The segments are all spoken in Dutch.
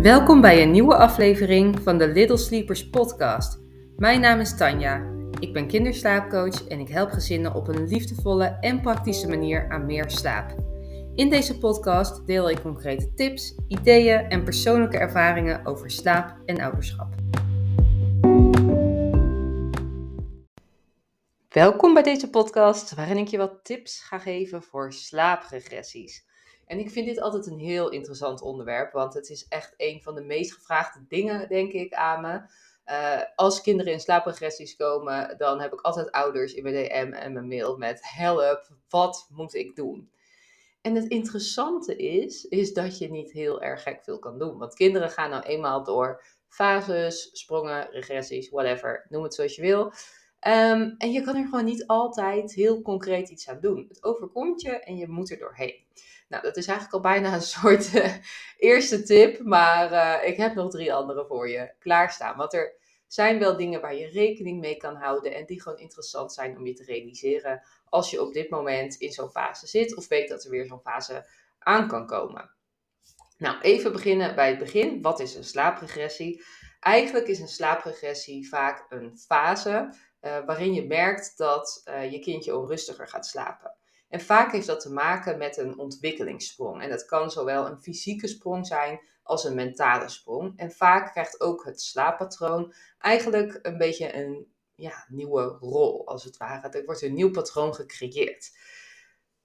Welkom bij een nieuwe aflevering van de Little Sleepers podcast. Mijn naam is Tanja. Ik ben kinderslaapcoach en ik help gezinnen op een liefdevolle en praktische manier aan meer slaap. In deze podcast deel ik concrete tips, ideeën en persoonlijke ervaringen over slaap en ouderschap. Welkom bij deze podcast waarin ik je wat tips ga geven voor slaapregressies. En ik vind dit altijd een heel interessant onderwerp, want het is echt een van de meest gevraagde dingen, denk ik, aan me. Uh, als kinderen in slaapregressies komen, dan heb ik altijd ouders in mijn DM en mijn mail met help, wat moet ik doen? En het interessante is, is dat je niet heel erg gek veel kan doen. Want kinderen gaan nou eenmaal door fases, sprongen, regressies, whatever, noem het zoals je wil. Um, en je kan er gewoon niet altijd heel concreet iets aan doen. Het overkomt je en je moet er doorheen. Nou, dat is eigenlijk al bijna een soort uh, eerste tip, maar uh, ik heb nog drie andere voor je klaarstaan. Want er zijn wel dingen waar je rekening mee kan houden en die gewoon interessant zijn om je te realiseren als je op dit moment in zo'n fase zit of weet dat er weer zo'n fase aan kan komen. Nou, even beginnen bij het begin. Wat is een slaapregressie? Eigenlijk is een slaapregressie vaak een fase uh, waarin je merkt dat uh, je kindje onrustiger gaat slapen. En vaak heeft dat te maken met een ontwikkelingssprong. En dat kan zowel een fysieke sprong zijn als een mentale sprong. En vaak krijgt ook het slaappatroon eigenlijk een beetje een ja, nieuwe rol, als het ware. Er wordt een nieuw patroon gecreëerd.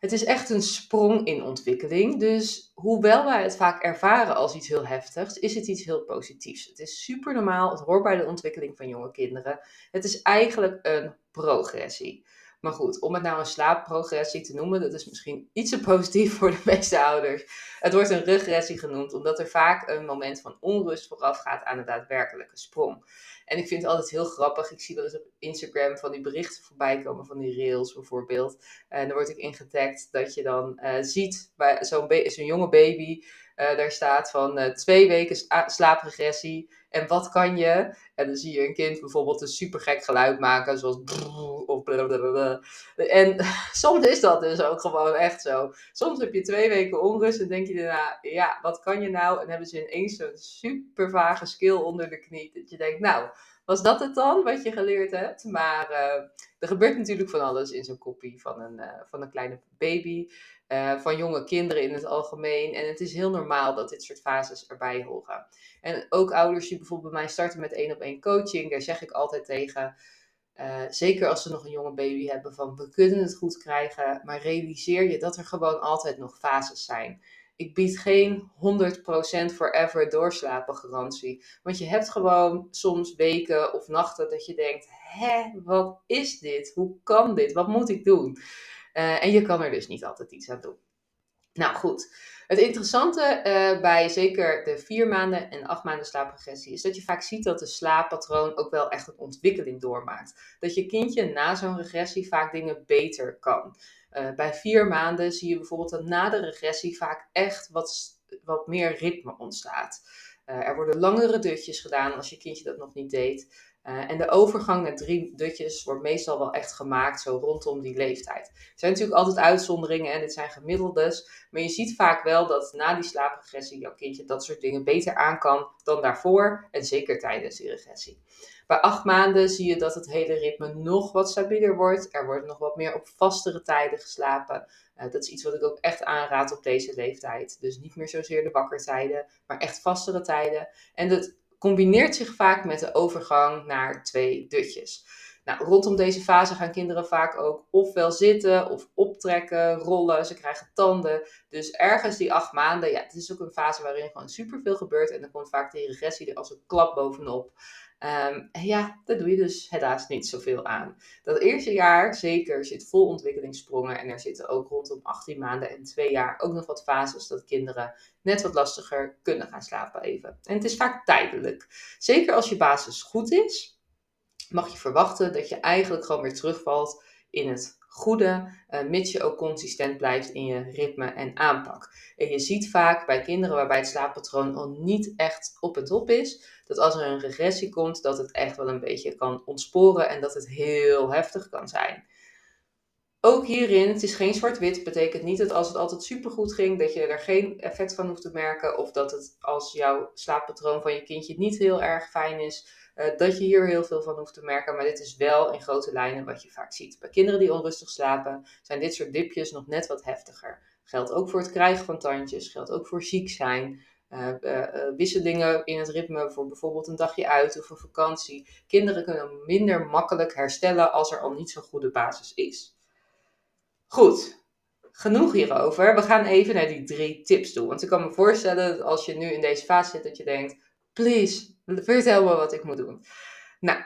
Het is echt een sprong in ontwikkeling. Dus hoewel wij het vaak ervaren als iets heel heftigs, is het iets heel positiefs. Het is super normaal. Het hoort bij de ontwikkeling van jonge kinderen. Het is eigenlijk een progressie. Maar goed, om het nou een slaapprogressie te noemen, dat is misschien iets te positief voor de meeste ouders. Het wordt een regressie genoemd, omdat er vaak een moment van onrust vooraf gaat aan de daadwerkelijke sprong. En ik vind het altijd heel grappig. Ik zie wel eens op Instagram van die berichten voorbij komen, van die reels bijvoorbeeld. En dan word ik ingetagd dat je dan uh, ziet bij zo'n jonge baby. Uh, daar staat van uh, twee weken slaapregressie. En wat kan je? En dan zie je een kind bijvoorbeeld een super gek geluid maken, zoals En soms is dat dus ook gewoon echt zo. Soms heb je twee weken onrust en denk je daarna, ja, wat kan je nou? En hebben ze ineens zo'n super vage skill onder de knie. Dat je denkt, nou, was dat het dan wat je geleerd hebt? Maar uh, er gebeurt natuurlijk van alles in zo'n kopie van een, uh, van een kleine baby. Uh, van jonge kinderen in het algemeen. En het is heel normaal dat dit soort fases erbij horen. En ook ouders die bijvoorbeeld bij mij starten met één op één coaching, daar zeg ik altijd tegen. Uh, zeker als ze nog een jonge baby hebben, van we kunnen het goed krijgen, maar realiseer je dat er gewoon altijd nog fases zijn. Ik bied geen 100% forever doorslapen garantie. Want je hebt gewoon soms weken of nachten dat je denkt: hè, wat is dit? Hoe kan dit? Wat moet ik doen? Uh, en je kan er dus niet altijd iets aan doen. Nou goed, het interessante uh, bij zeker de vier maanden en acht maanden slaapregressie is dat je vaak ziet dat de slaappatroon ook wel echt een ontwikkeling doormaakt. Dat je kindje na zo'n regressie vaak dingen beter kan. Uh, bij vier maanden zie je bijvoorbeeld dat na de regressie vaak echt wat, wat meer ritme ontstaat. Uh, er worden langere dutjes gedaan als je kindje dat nog niet deed. Uh, en de overgang naar drie dutjes wordt meestal wel echt gemaakt zo rondom die leeftijd. Er zijn natuurlijk altijd uitzonderingen en dit zijn gemiddeldes. Maar je ziet vaak wel dat na die slaapregressie jouw kindje dat soort dingen beter aan kan dan daarvoor. En zeker tijdens die regressie. Bij acht maanden zie je dat het hele ritme nog wat stabieler wordt. Er wordt nog wat meer op vastere tijden geslapen. Uh, dat is iets wat ik ook echt aanraad op deze leeftijd. Dus niet meer zozeer de wakkertijden, maar echt vastere tijden. En dat combineert zich vaak met de overgang naar twee dutjes. Nou, rondom deze fase gaan kinderen vaak ook ofwel zitten of optrekken, rollen. Ze krijgen tanden. Dus ergens die acht maanden, ja, het is ook een fase waarin gewoon superveel gebeurt. En dan komt vaak de regressie er als een klap bovenop. En ja, daar doe je dus helaas niet zoveel aan. Dat eerste jaar zeker zit vol ontwikkelingssprongen. En er zitten ook rondom 18 maanden en 2 jaar ook nog wat fases dat kinderen net wat lastiger kunnen gaan slapen even. En het is vaak tijdelijk. Zeker als je basis goed is, mag je verwachten dat je eigenlijk gewoon weer terugvalt in het goede, uh, mits je ook consistent blijft in je ritme en aanpak. En je ziet vaak bij kinderen waarbij het slaappatroon al niet echt op en top is, dat als er een regressie komt, dat het echt wel een beetje kan ontsporen en dat het heel heftig kan zijn. ook hierin, het is geen zwart-wit. betekent niet dat als het altijd supergoed ging, dat je er geen effect van hoeft te merken. Of dat het als jouw slaappatroon van je kindje niet heel erg fijn is, uh, dat je hier heel veel van hoeft te merken. Maar dit is wel in grote lijnen wat je vaak ziet. Bij kinderen die onrustig slapen, zijn dit soort dipjes nog net wat heftiger. Geldt ook voor het krijgen van tandjes, geldt ook voor ziek zijn. Uh, uh, wisselingen in het ritme voor bijvoorbeeld een dagje uit of een vakantie. Kinderen kunnen minder makkelijk herstellen als er al niet zo'n goede basis is. Goed, genoeg hierover. We gaan even naar die drie tips toe. Want ik kan me voorstellen dat als je nu in deze fase zit, dat je denkt: please, vertel me wat ik moet doen. Nou,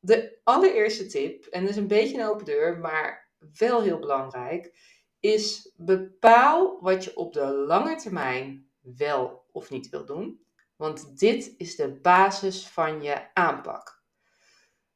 de allereerste tip, en dat is een beetje een open deur, maar wel heel belangrijk, is bepaal wat je op de lange termijn wel of niet wil doen. Want dit is de basis van je aanpak.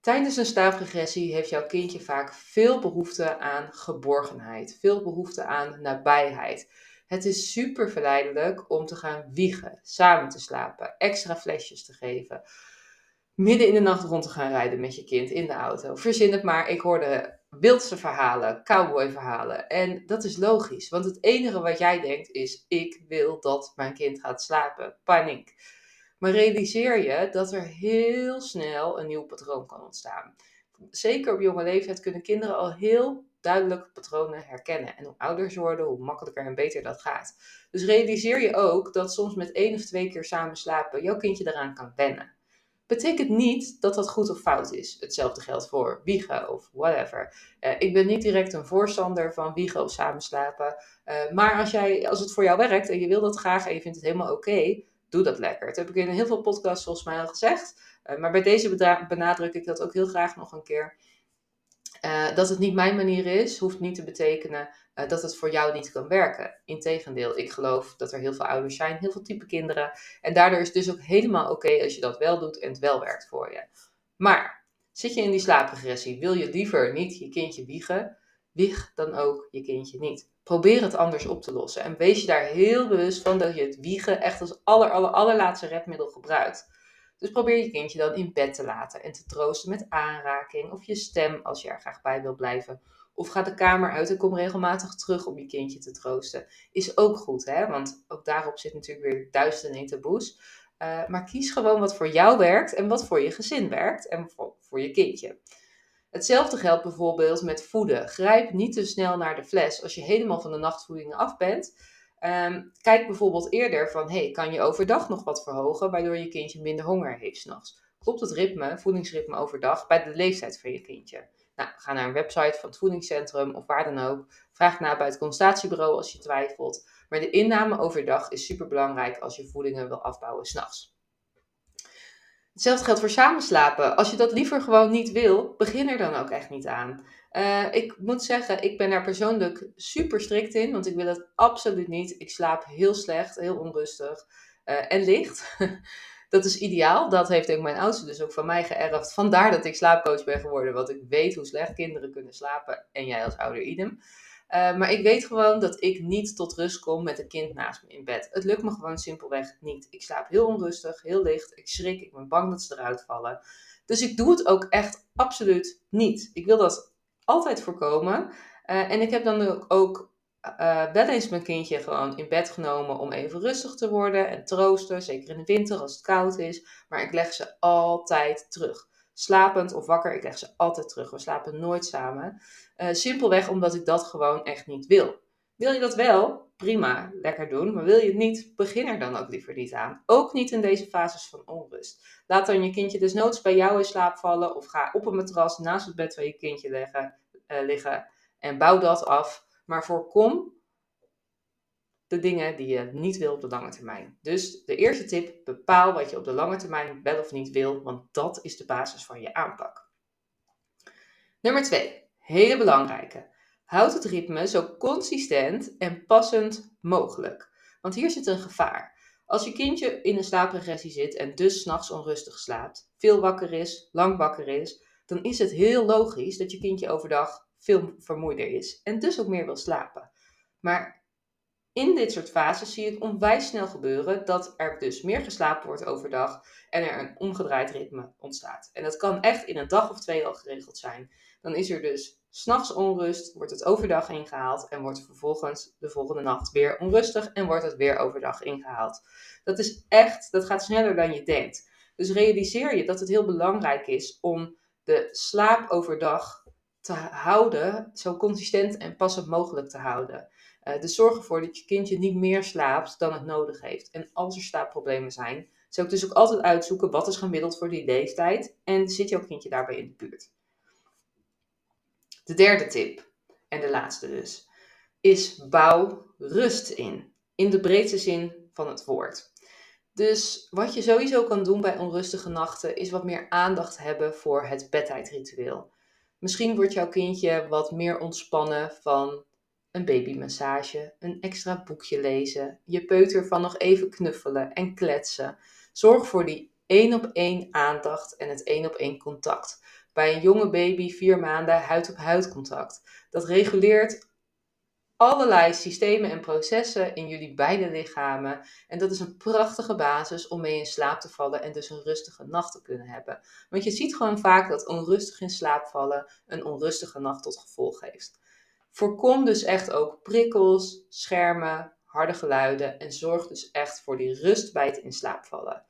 Tijdens een slaapregressie heeft jouw kindje vaak veel behoefte aan geborgenheid, veel behoefte aan nabijheid. Het is super verleidelijk om te gaan wiegen, samen te slapen, extra flesjes te geven, midden in de nacht rond te gaan rijden met je kind in de auto. Verzin het maar, ik hoorde wildste verhalen, cowboyverhalen. En dat is logisch, want het enige wat jij denkt is: ik wil dat mijn kind gaat slapen. Paniek. Maar realiseer je dat er heel snel een nieuw patroon kan ontstaan. Zeker op jonge leeftijd kunnen kinderen al heel duidelijk patronen herkennen. En hoe ouder ze worden, hoe makkelijker en beter dat gaat. Dus realiseer je ook dat soms met één of twee keer samen slapen jouw kindje eraan kan wennen. Betekent niet dat dat goed of fout is. Hetzelfde geldt voor wiegen of whatever. Uh, ik ben niet direct een voorstander van wiegen of samenslapen. Uh, maar als, jij, als het voor jou werkt en je wil dat graag en je vindt het helemaal oké, doe dat lekker. Dat heb ik in heel veel podcasts volgens mij al gezegd. Uh, maar bij deze benadruk ik dat ook heel graag nog een keer. Uh, dat het niet mijn manier is, hoeft niet te betekenen uh, dat het voor jou niet kan werken. Integendeel, ik geloof dat er heel veel ouders zijn, heel veel type kinderen. En daardoor is het dus ook helemaal oké als je dat wel doet en het wel werkt voor je. Maar zit je in die slaapregressie, wil je liever niet je kindje wiegen, wieg dan ook je kindje niet. Probeer het anders op te lossen. En wees je daar heel bewust van dat je het wiegen echt als aller, aller, allerlaatste redmiddel gebruikt. Dus probeer je kindje dan in bed te laten en te troosten met aanraking of je stem als je er graag bij wil blijven. Of ga de kamer uit en kom regelmatig terug om je kindje te troosten. Is ook goed, hè? want ook daarop zit natuurlijk weer duizenden. Uh, maar kies gewoon wat voor jou werkt en wat voor je gezin werkt en voor, voor je kindje. Hetzelfde geldt bijvoorbeeld met voeden. Grijp niet te snel naar de fles als je helemaal van de nachtvoeding af bent. Um, kijk bijvoorbeeld eerder van, hey, kan je overdag nog wat verhogen, waardoor je kindje minder honger heeft s'nachts. Klopt het ritme, voedingsritme overdag, bij de leeftijd van je kindje? Nou, ga naar een website van het voedingscentrum of waar dan ook. Vraag na bij het consultatiebureau als je twijfelt. Maar de inname overdag is super belangrijk als je voedingen wil afbouwen s'nachts. Hetzelfde geldt voor samenslapen. Als je dat liever gewoon niet wil, begin er dan ook echt niet aan. Uh, ik moet zeggen, ik ben daar persoonlijk super strikt in, want ik wil het absoluut niet. Ik slaap heel slecht, heel onrustig uh, en licht. dat is ideaal. Dat heeft ook mijn oudste dus ook van mij geërfd. Vandaar dat ik slaapcoach ben geworden, want ik weet hoe slecht kinderen kunnen slapen en jij als ouder idem. Uh, maar ik weet gewoon dat ik niet tot rust kom met een kind naast me in bed. Het lukt me gewoon simpelweg niet. Ik slaap heel onrustig, heel licht. Ik schrik, ik ben bang dat ze eruit vallen. Dus ik doe het ook echt absoluut niet. Ik wil dat altijd voorkomen. Uh, en ik heb dan ook uh, wel eens mijn kindje gewoon in bed genomen om even rustig te worden en troosten. Zeker in de winter als het koud is. Maar ik leg ze altijd terug slapend of wakker, ik leg ze altijd terug. We slapen nooit samen. Uh, simpelweg omdat ik dat gewoon echt niet wil. Wil je dat wel? Prima, lekker doen. Maar wil je het niet? Begin er dan ook liever niet aan. Ook niet in deze fases van onrust. Laat dan je kindje desnoods bij jou in slaap vallen of ga op een matras naast het bed van je kindje leggen, uh, liggen en bouw dat af. Maar voorkom de dingen die je niet wil op de lange termijn. Dus de eerste tip, bepaal wat je op de lange termijn wel of niet wil, want dat is de basis van je aanpak. Nummer 2, hele belangrijke. Houd het ritme zo consistent en passend mogelijk. Want hier zit een gevaar. Als je kindje in een slaapregressie zit en dus s'nachts onrustig slaapt, veel wakker is, lang wakker is, dan is het heel logisch dat je kindje overdag veel vermoeider is en dus ook meer wil slapen. Maar in dit soort fases zie je het onwijs snel gebeuren dat er dus meer geslapen wordt overdag en er een omgedraaid ritme ontstaat. En dat kan echt in een dag of twee al geregeld zijn. dan is er dus s'nachts onrust, wordt het overdag ingehaald en wordt vervolgens de volgende nacht weer onrustig en wordt het weer overdag ingehaald. Dat is echt, dat gaat sneller dan je denkt. Dus realiseer je dat het heel belangrijk is om de slaap overdag te houden, zo consistent en passend mogelijk te houden. Uh, dus zorg ervoor dat je kindje niet meer slaapt dan het nodig heeft. En als er slaapproblemen zijn, zou ik dus ook altijd uitzoeken wat is gemiddeld voor die leeftijd en zit jouw kindje daarbij in de buurt. De derde tip, en de laatste dus, is bouw rust in. In de breedste zin van het woord. Dus wat je sowieso kan doen bij onrustige nachten, is wat meer aandacht hebben voor het bedtijdritueel. Misschien wordt jouw kindje wat meer ontspannen van een babymassage, een extra boekje lezen, je peuter van nog even knuffelen en kletsen. Zorg voor die één op één aandacht en het één op één contact. Bij een jonge baby vier maanden huid op huid contact. Dat reguleert allerlei systemen en processen in jullie beide lichamen. En dat is een prachtige basis om mee in slaap te vallen en dus een rustige nacht te kunnen hebben. Want je ziet gewoon vaak dat onrustig in slaap vallen een onrustige nacht tot gevolg heeft. Voorkom dus echt ook prikkels, schermen, harde geluiden en zorg dus echt voor die rust bij het in slaap vallen.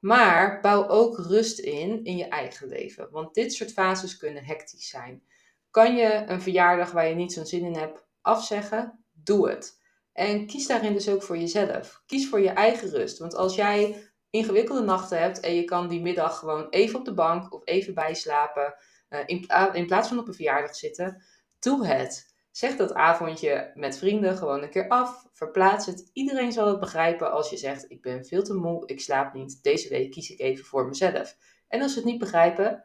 Maar bouw ook rust in in je eigen leven, want dit soort fases kunnen hectisch zijn. Kan je een verjaardag waar je niet zo'n zin in hebt afzeggen? Doe het. En kies daarin dus ook voor jezelf. Kies voor je eigen rust. Want als jij ingewikkelde nachten hebt en je kan die middag gewoon even op de bank of even bijslapen, uh, in, in plaats van op een verjaardag zitten, doe het. Zeg dat avondje met vrienden gewoon een keer af. Verplaats het. Iedereen zal het begrijpen als je zegt: Ik ben veel te moe, ik slaap niet. Deze week kies ik even voor mezelf. En als ze het niet begrijpen,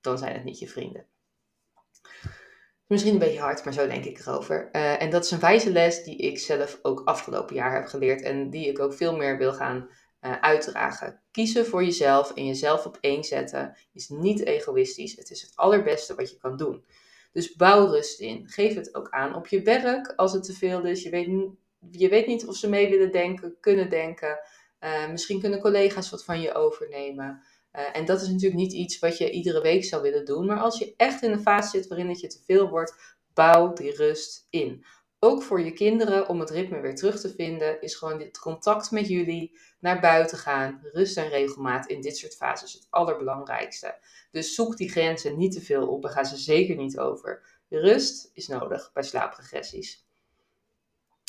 dan zijn het niet je vrienden. Misschien een beetje hard, maar zo denk ik erover. Uh, en dat is een wijze les die ik zelf ook afgelopen jaar heb geleerd en die ik ook veel meer wil gaan uh, uitdragen. Kiezen voor jezelf en jezelf op één zetten is niet egoïstisch. Het is het allerbeste wat je kan doen. Dus bouw rust in. Geef het ook aan op je werk als het te veel is. Je weet, je weet niet of ze mee willen denken, kunnen denken. Uh, misschien kunnen collega's wat van je overnemen. Uh, en dat is natuurlijk niet iets wat je iedere week zou willen doen. Maar als je echt in een fase zit waarin het je te veel wordt, bouw die rust in. Ook voor je kinderen, om het ritme weer terug te vinden, is gewoon dit contact met jullie, naar buiten gaan, rust en regelmaat in dit soort fases het allerbelangrijkste. Dus zoek die grenzen niet te veel op en ga ze zeker niet over. Rust is nodig bij slaapregressies.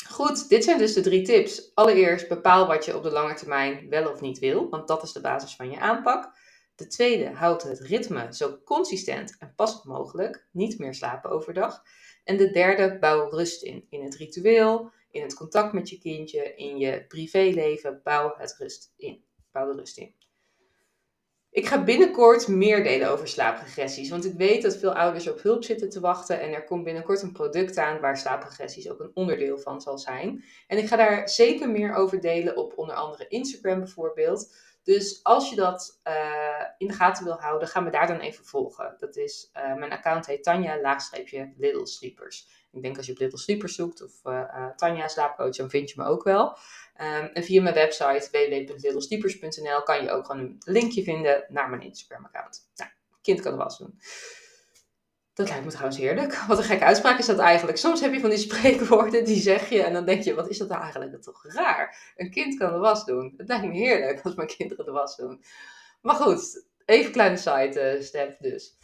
Goed, dit zijn dus de drie tips. Allereerst bepaal wat je op de lange termijn wel of niet wil, want dat is de basis van je aanpak. De tweede, houd het ritme zo consistent en passend mogelijk, niet meer slapen overdag. En de derde, bouw rust in, in het ritueel, in het contact met je kindje, in je privéleven, bouw het rust in. Bouw de rust in. Ik ga binnenkort meer delen over slaapregressies, want ik weet dat veel ouders op hulp zitten te wachten en er komt binnenkort een product aan waar slaapregressies ook een onderdeel van zal zijn. En ik ga daar zeker meer over delen op onder andere Instagram bijvoorbeeld. Dus als je dat uh, in de gaten wil houden, ga me daar dan even volgen. Dat is, uh, mijn account heet Tanja, laagstreepje Little Sleepers. Ik denk als je op Little Sleepers zoekt of uh, Tanja slaapcoach, dan vind je me ook wel. Um, en via mijn website www.littlesleepers.nl kan je ook gewoon een linkje vinden naar mijn Instagram account. Nou, kind kan er was doen. Dat lijkt me trouwens heerlijk. Wat een gekke uitspraak is dat eigenlijk. Soms heb je van die spreekwoorden, die zeg je en dan denk je, wat is dat nou eigenlijk dat toch raar. Een kind kan de was doen. Het lijkt me heerlijk als mijn kinderen de was doen. Maar goed, even kleine side uh, step dus.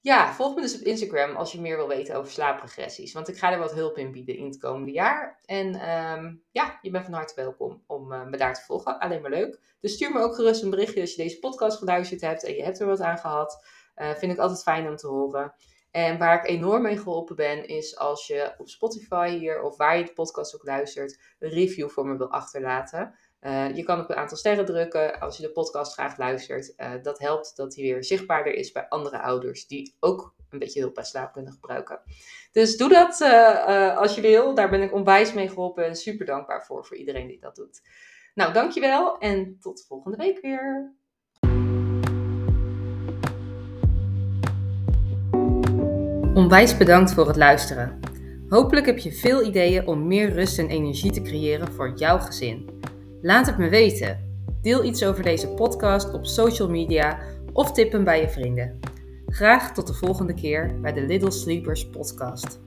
Ja, volg me dus op Instagram als je meer wil weten over slaapregressies. Want ik ga er wat hulp in bieden in het komende jaar. En um, ja, je bent van harte welkom om uh, me daar te volgen. Alleen maar leuk. Dus stuur me ook gerust een berichtje als je deze podcast geluisterd hebt en je hebt er wat aan gehad. Uh, vind ik altijd fijn om te horen. En waar ik enorm mee geholpen ben, is als je op Spotify hier of waar je de podcast ook luistert, een review voor me wil achterlaten. Uh, je kan op een aantal sterren drukken als je de podcast graag luistert. Uh, dat helpt dat hij weer zichtbaarder is bij andere ouders die ook een beetje hulp bij slaap kunnen gebruiken. Dus doe dat uh, als je wil. Daar ben ik onwijs mee geholpen en super dankbaar voor, voor iedereen die dat doet. Nou, dankjewel en tot volgende week weer. Onwijs bedankt voor het luisteren. Hopelijk heb je veel ideeën om meer rust en energie te creëren voor jouw gezin. Laat het me weten. Deel iets over deze podcast op social media of tip hem bij je vrienden. Graag tot de volgende keer bij de Little Sleepers podcast.